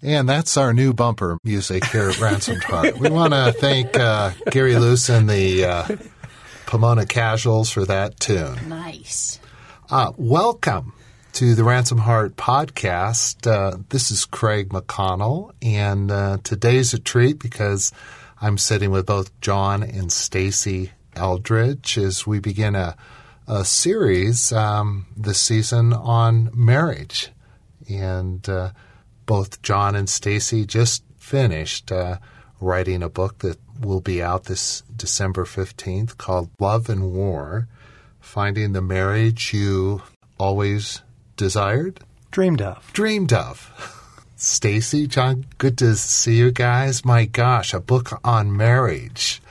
And that's our new bumper music here at Ransomed Heart. We want to thank uh, Gary Luce and the uh, Pomona Casuals for that tune. Nice. Uh, welcome to the Ransom Heart podcast. This is Craig McConnell, and today's a treat because I'm sitting with both John and Stasi Eldredge as we begin a, a series um, this season on marriage. And uh, both John and Stasi just finished uh, writing a book that will be out this December 15th called Love and War Finding the Marriage You Always Desired, Dreamed of. Dreamed of. Stasi, John, good to see you guys. My gosh, a book on marriage.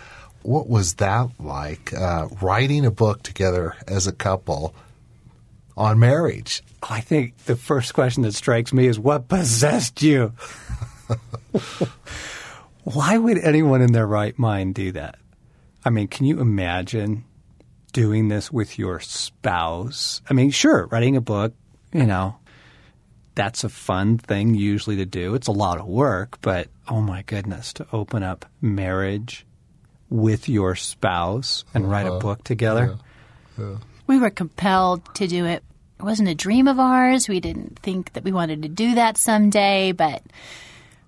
What was that like, uh, writing a book together as a couple on marriage? I think the first question that strikes me is what possessed you? Why would anyone in their right mind do that? I mean, can you imagine doing this with your spouse? I mean, sure, writing a book, you know, that's a fun thing usually to do. It's a lot of work, but oh my goodness, to open up marriage with your spouse and write a uh-huh. book together. We were compelled to do it. It wasn't a dream of ours. We didn't think that we wanted to do that someday, but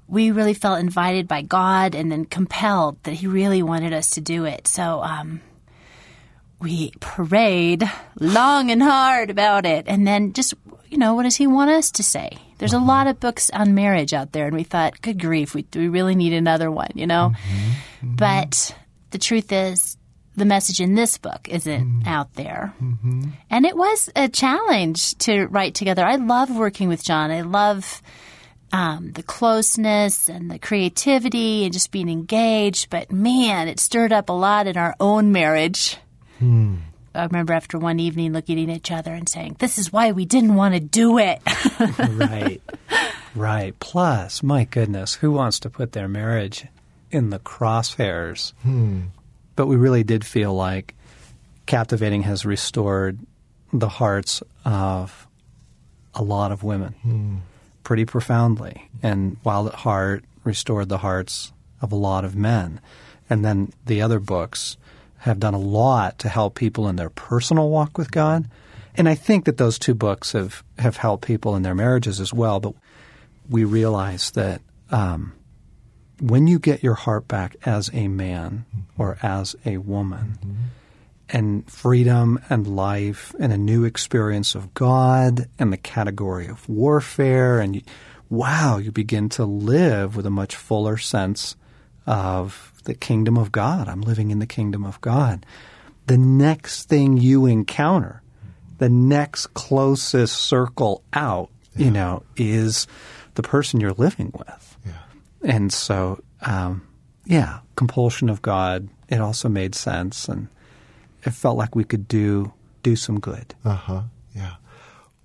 we really felt invited by God and then compelled that He really wanted us to do it. So um, we prayed long and hard about it. And then just, you know, what does He want us to say? There's a mm-hmm. lot of books on marriage out there, and we thought, good grief, we, we really need another one, you know? Mm-hmm. Mm-hmm. But the truth is, the message in this book isn't mm-hmm. out there. Mm-hmm. And it was a challenge to write together. I love working with John. I love um, the closeness and the creativity and just being engaged. But man, it stirred up a lot in our own marriage. Hmm. I remember after one evening looking at each other and saying, This is why we didn't want to do it. right. Right. Plus, my goodness, who wants to put their marriage in the crosshairs? But we really did feel like Captivating has restored the hearts of a lot of women pretty profoundly. And Wild at Heart restored the hearts of a lot of men. And then the other books have done a lot to help people in their personal walk with God. And I think that those two books have, have helped people in their marriages as well. But we realize that um, when you get your heart back as a man or as a woman, mm-hmm. and freedom and life and a new experience of God and the category of warfare, and you, wow, you begin to live with a much fuller sense of the kingdom of God. I'm living in the kingdom of God. The next thing you encounter, the next closest circle out, you know, is the person you're living with. Yeah. And so, um, yeah, compulsion of God. It also made sense, and it felt like we could do do some good. Uh huh. Yeah.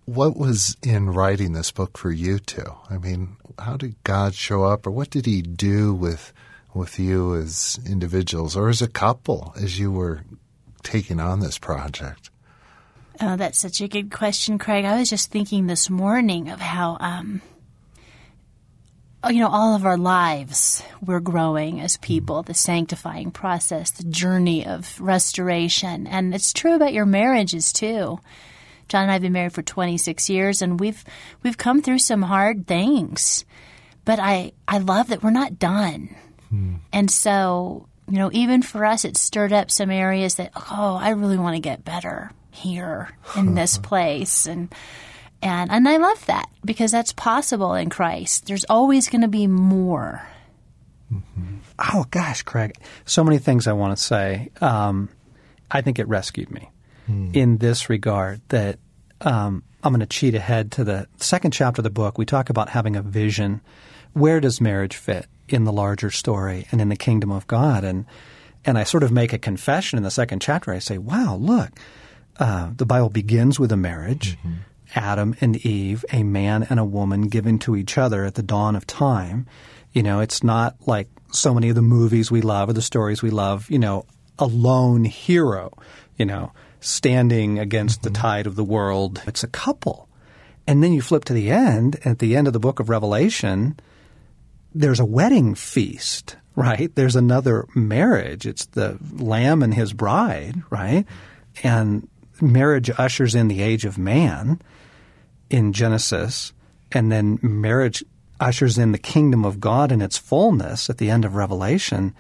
What was in writing this book for you two? I mean, how did God show up, or what did He do with with you as individuals or as a couple as you were taking on this project? Oh, that's such a good question, Craig. I was just thinking this morning of how, um, Uh, you know, all of our lives we're growing as people, the sanctifying process, the journey of restoration. And it's true about your marriages too. John and I have been married for 26 years and we've, we've come through some hard things. But I, I love that we're not done. Hmm. And so, you know, even for us, it stirred up some areas that, oh, I really want to get better here in this place. And, and, and I love that because that's possible in Christ. There's always going to be more. Oh gosh, Craig, so many things I want to say. Um, I think it rescued me in this regard. That um, I'm going to cheat ahead to the second chapter of the book. We talk about having a vision. Where does marriage fit in the larger story and in the kingdom of God? And and I sort of make a confession in the second chapter. I say, "Wow, look, uh, the Bible begins with a marriage." Adam and Eve, a man and a woman given to each other at the dawn of time. You know, it's not like so many of the movies we love or the stories we love, you know, a lone hero, you know, standing against the mm-hmm. tide of the world. It's a couple. And then you flip to the end, at the end of the book of Revelation, there's a wedding feast, right? There's another marriage. It's the lamb and his bride, right? And marriage ushers in the age of man in Genesis, and then marriage ushers in the kingdom of God in its fullness at the end of Revelation.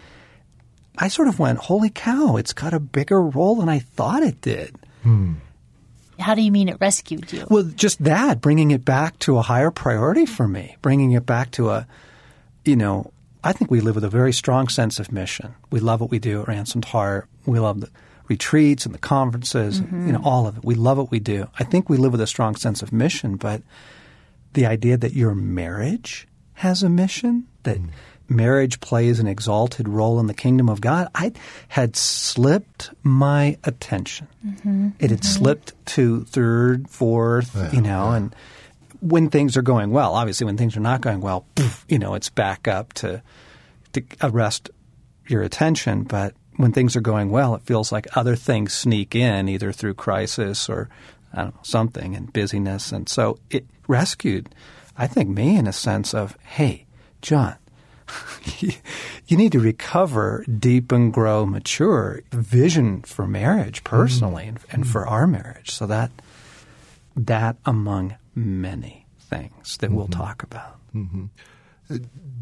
I sort of went, holy cow, it's got a bigger role than I thought it did. Hmm. How do you mean it rescued you? Well, just that, bringing it back to a higher priority for me, bringing it back to a, you know, I think we live with a very strong sense of mission. We love what we do at Ransomed Heart. We love the retreats and the conferences, and, you know, all of it. We love what we do. I think we live with a strong sense of mission, but the idea that your marriage has a mission, that mm. marriage plays an exalted role in the kingdom of God, I had slipped my attention. Mm-hmm. It had mm-hmm. slipped to third, fourth, you know, and when things are going well, obviously when things are not going well, poof, you know, it's back up to to arrest your attention, but when things are going well, it feels like other things sneak in either through crisis or I don't know, something and busyness. And so it rescued, I think, me in a sense of, hey, John, you need to recover, deepen, grow, mature vision for marriage mm-hmm. personally and, and mm-hmm. for our marriage. So that that among many things that we'll mm-hmm. talk about. Uh,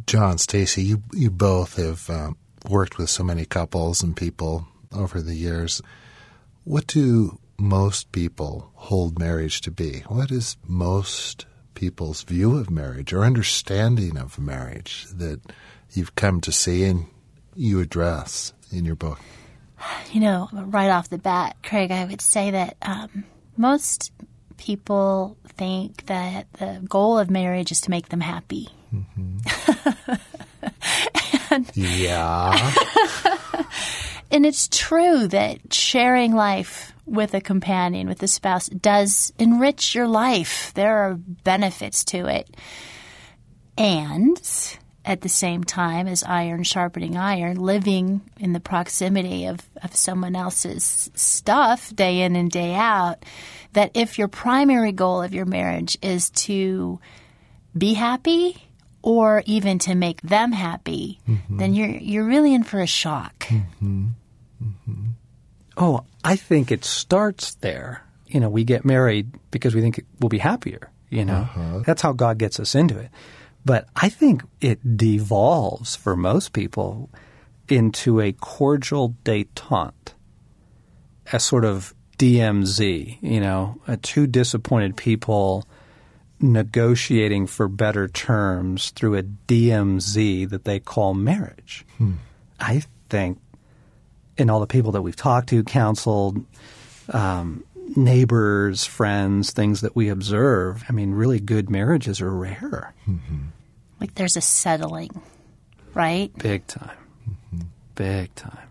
John, Stasi, you you both have um, worked with so many couples and people over the years. What do most people hold marriage to be? What is most people's view of marriage or understanding of marriage that you've come to see and you address in your book? You know, right off the bat, Craig, I would say that um, most people think that the goal of marriage is to make them happy. Yeah. And it's true that sharing life with a companion, with a spouse, does enrich your life. There are benefits to it. And at the same time as iron sharpening iron, living in the proximity of, of someone else's stuff day in and day out, that if your primary goal of your marriage is to be happy or even to make them happy, mm-hmm. then you're you're really in for a shock. Mm-hmm. Mm-hmm. Oh, I think it starts there. You know, we get married because we think we'll be happier, you know. Uh-huh. That's how God gets us into it. But I think it devolves for most people into a cordial detente, a sort of DMZ, you know, two disappointed people negotiating for better terms through a DMZ that they call marriage. Hmm. I think in all the people that we've talked to, counseled, um, neighbors, friends, things that we observe, I mean, really good marriages are rare, mm-hmm. Like there's a settling, right? big time, mm-hmm. big time.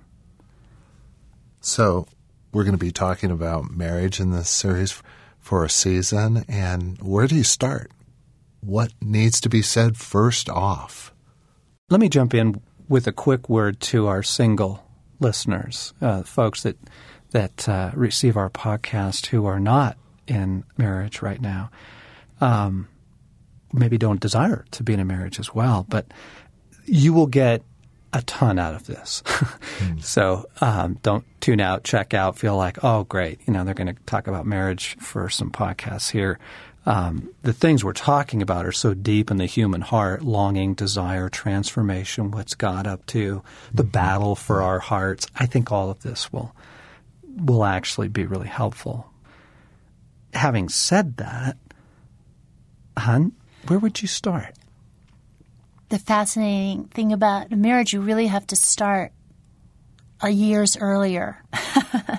So, we're going to be talking about marriage in this series for a season. And where do you start? What needs to be said first off? Let me jump in with a quick word to our single listeners, uh, folks that that uh, receive our podcast who are not in marriage right now. Um, maybe don't desire to be in a marriage as well, but you will get a ton out of this. so um, don't tune out, check out, feel like, oh, great, you know, they're going to talk about marriage for some podcasts here. Um, the things we're talking about are so deep in the human heart longing, desire, transformation, what's God up to, the battle for our hearts. I think all of this will will actually be really helpful. Having said that, hun, where would you start? The fascinating thing about marriage, you really have to start a years earlier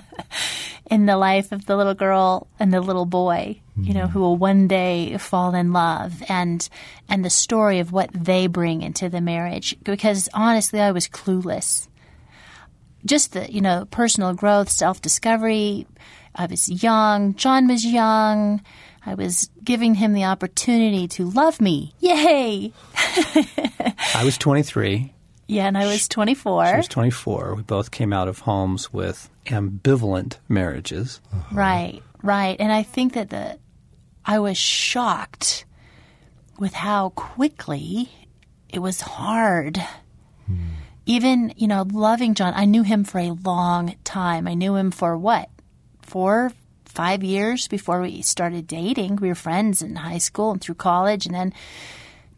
in the life of the little girl and the little boy, you know, mm-hmm. who will one day fall in love and and the story of what they bring into the marriage. Because honestly, I was clueless. Just the, you know, personal growth, self discovery. I was young. John was young. I was giving him the opportunity to love me. Yay! I was 23. Yeah, and I was 24. She was 24. We both came out of homes with ambivalent marriages. Uh-huh. Right, right. And I think that the I was shocked with how quickly it was hard. Hmm. Even, you know, loving John, I knew him for a long time. I knew him for what? Four, five years before we started dating. We were friends in high school and through college and then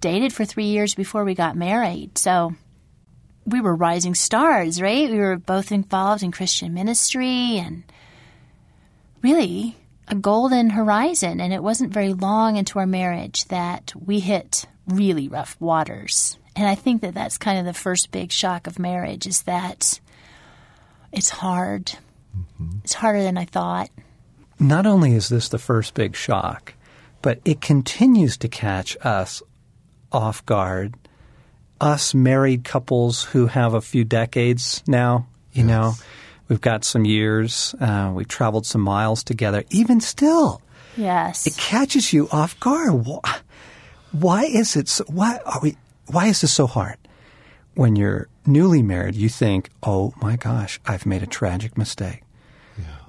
dated for three years before we got married. So we were rising stars, right? We were both involved in Christian ministry and really a golden horizon. And it wasn't very long into our marriage that we hit really rough waters. And I think that that's kind of the first big shock of marriage is that it's hard. Mm-hmm. It's harder than I thought. Not only is this the first big shock, but it continues to catch us off guard. Us married couples who have a few decades now, you know, we've got some years, uh, we've traveled some miles together. Even still, Yes. it catches you off guard. Why, why is it? So, why are we? Why is this so hard? When you're newly married, you think, "Oh my gosh, I've made a tragic mistake."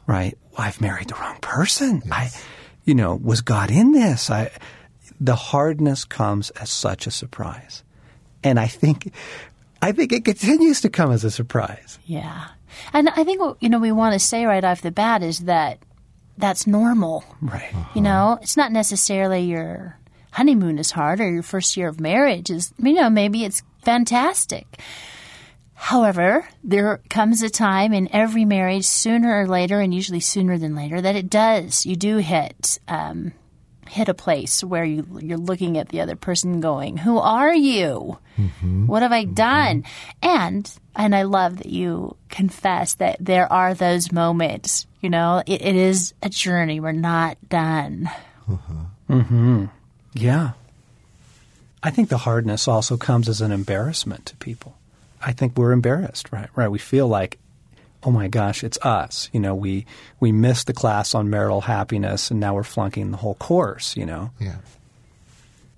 Right? I've married the wrong person. I, you know, was God in this? I, the hardness comes as such a surprise, and I think, I think it continues to come as a surprise. Yeah. And I think what you know we want to say right off the bat is that that's normal. Right. You know, it's not necessarily your honeymoon is hard or your first year of marriage is you know, maybe it's fantastic. However, there comes a time in every marriage, sooner or later, and usually sooner than later, that it does. You do hit um, hit a place where you you're looking at the other person, going, "Who are you? What have I done?" And and I love that you confess that there are those moments. You know, it, it is a journey. We're not done. Hmm. Yeah. I think the hardness also comes as an embarrassment to people. I think we're embarrassed, right? Right. We feel like, oh my gosh, it's us. You know, we we missed the class on marital happiness and now we're flunking the whole course, you know. Yeah.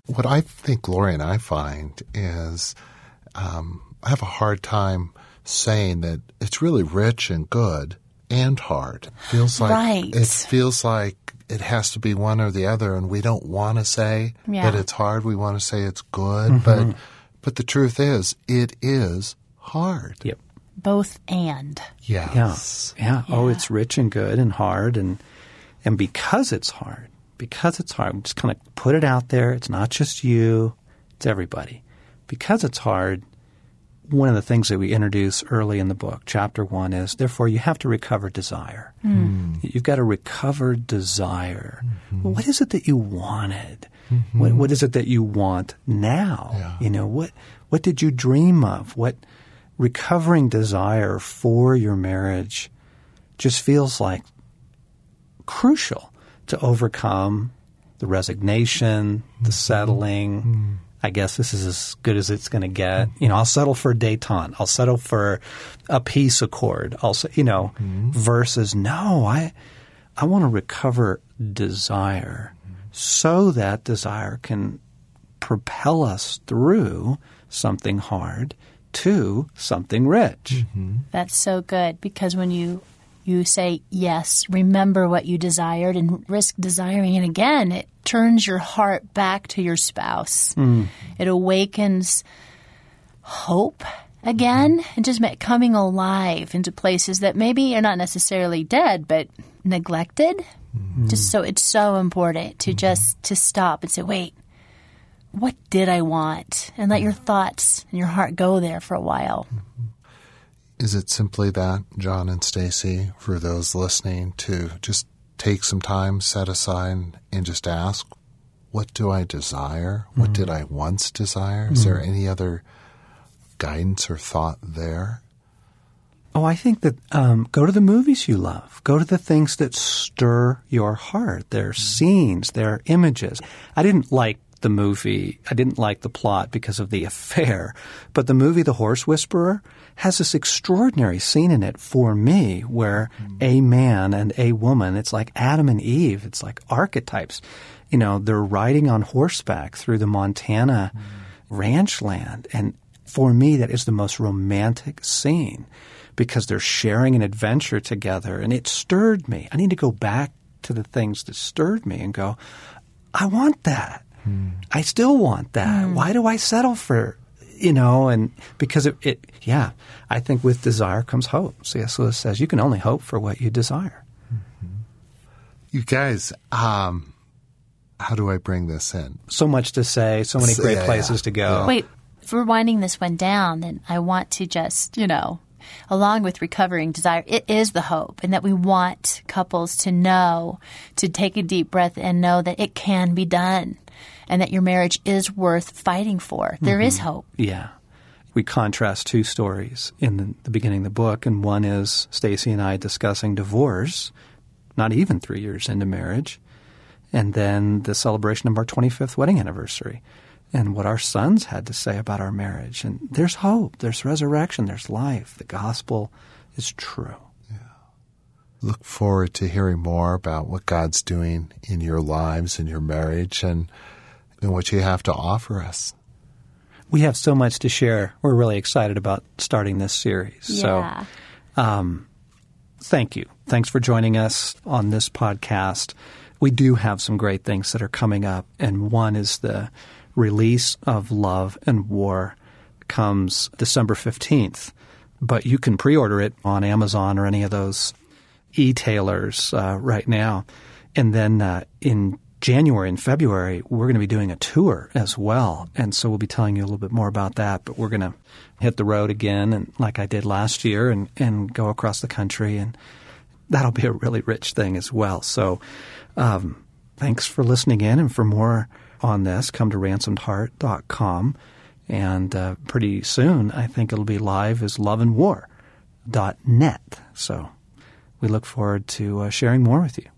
What I think Lori and I find is um, I have a hard time saying that it's really rich and good and hard. Feels like Right. it feels like it has to be one or the other, and we don't want to say Yeah. that it's hard. We want to say it's good, but but the truth is, it is hard. Yep. Both and. Yeah. Yes. Yeah. Oh, it's rich and good and hard and and because it's hard, because it's hard, just kind of put it out there. It's not just you, it's everybody. Because it's hard, one of the things that we introduce early in the book, chapter one, is therefore you have to recover desire. Hmm. You've got to recover desire. Well, what is it that you wanted? Mm-hmm. What, what is it that you want now? Yeah. You know, what what did you dream of? What recovering desire for your marriage just feels like crucial to overcome the resignation, the mm-hmm. settling. I guess this is as good as it's going to get. You know, I'll settle for a détente. I'll settle for a peace accord. I'll, s- you know, mm-hmm. versus no, I, I want to recover desire so that desire can propel us through something hard to something rich. Mm-hmm. That's so good because when you you say yes, remember what you desired and risk desiring it again, it turns your heart back to your spouse. Mm. It awakens hope again and just coming alive into places that maybe are not necessarily dead but neglected. Mm-hmm. Just so it's so important to mm-hmm. just to stop and say, "Wait, what did I want?" and let mm. your thoughts and your heart go there for a while. Mm-hmm. Is it simply that, John and Stasi, for those listening, to just take some time, set aside, and just ask, what do I desire? What mm-hmm. did I once desire? Is mm-hmm. there any other guidance or thought there? Oh, I think that um, go to the movies you love. Go to the things that stir your heart. Their mm. scenes, their images. I didn't like the movie. I didn't like the plot because of the affair. But the movie The Horse Whisperer has this extraordinary scene in it for me where mm. a man and a woman, it's like Adam and Eve. It's like archetypes. You know, they're riding on horseback through the Montana mm. ranch land and for me, that is the most romantic scene because they're sharing an adventure together and it stirred me. I need to go back to the things that stirred me and go, I want that. Mm. I still want that. Mm. Why do I settle for, you know, and because it, it, yeah, I think with desire comes hope. C.S. Lewis says you can only hope for what you desire. Mm-hmm. You guys, um, how do I bring this in? So much to say, so many great yeah, places yeah. to go. Yeah. Wait, if we're winding this one down, then I want to just, you know, along with recovering desire, it is the hope, and that we want couples to know, to take a deep breath and know that it can be done, and that your marriage is worth fighting for. There mm-hmm. is hope. Yeah. We contrast two stories in the, the beginning of the book, and one is Stasi and I discussing divorce, not even three years into marriage, and then the celebration of our 25th wedding anniversary and what our sons had to say about our marriage. And there's hope, there's resurrection, there's life. The gospel is true. Yeah. Look forward to hearing more about what God's doing in your lives and your marriage and, and what you have to offer us. We have so much to share. We're really excited about starting this series. Yeah. So, um, thank you. Thanks for joining us on this podcast. We do have some great things that are coming up, and one is the release of Love and War comes December 15th, but you can pre order it on Amazon or any of those e tailers uh, right now. And then uh, in January and February, we're going to be doing a tour as well. And so we'll be telling you a little bit more about that. But we're going to hit the road again, and like I did last year, and, and go across the country. And that'll be a really rich thing as well. So um, thanks for listening in. And for more on this, come to ransomedheart.com. And uh, pretty soon, I think it'll be live as loveandwar.net. So we look forward to uh, sharing more with you.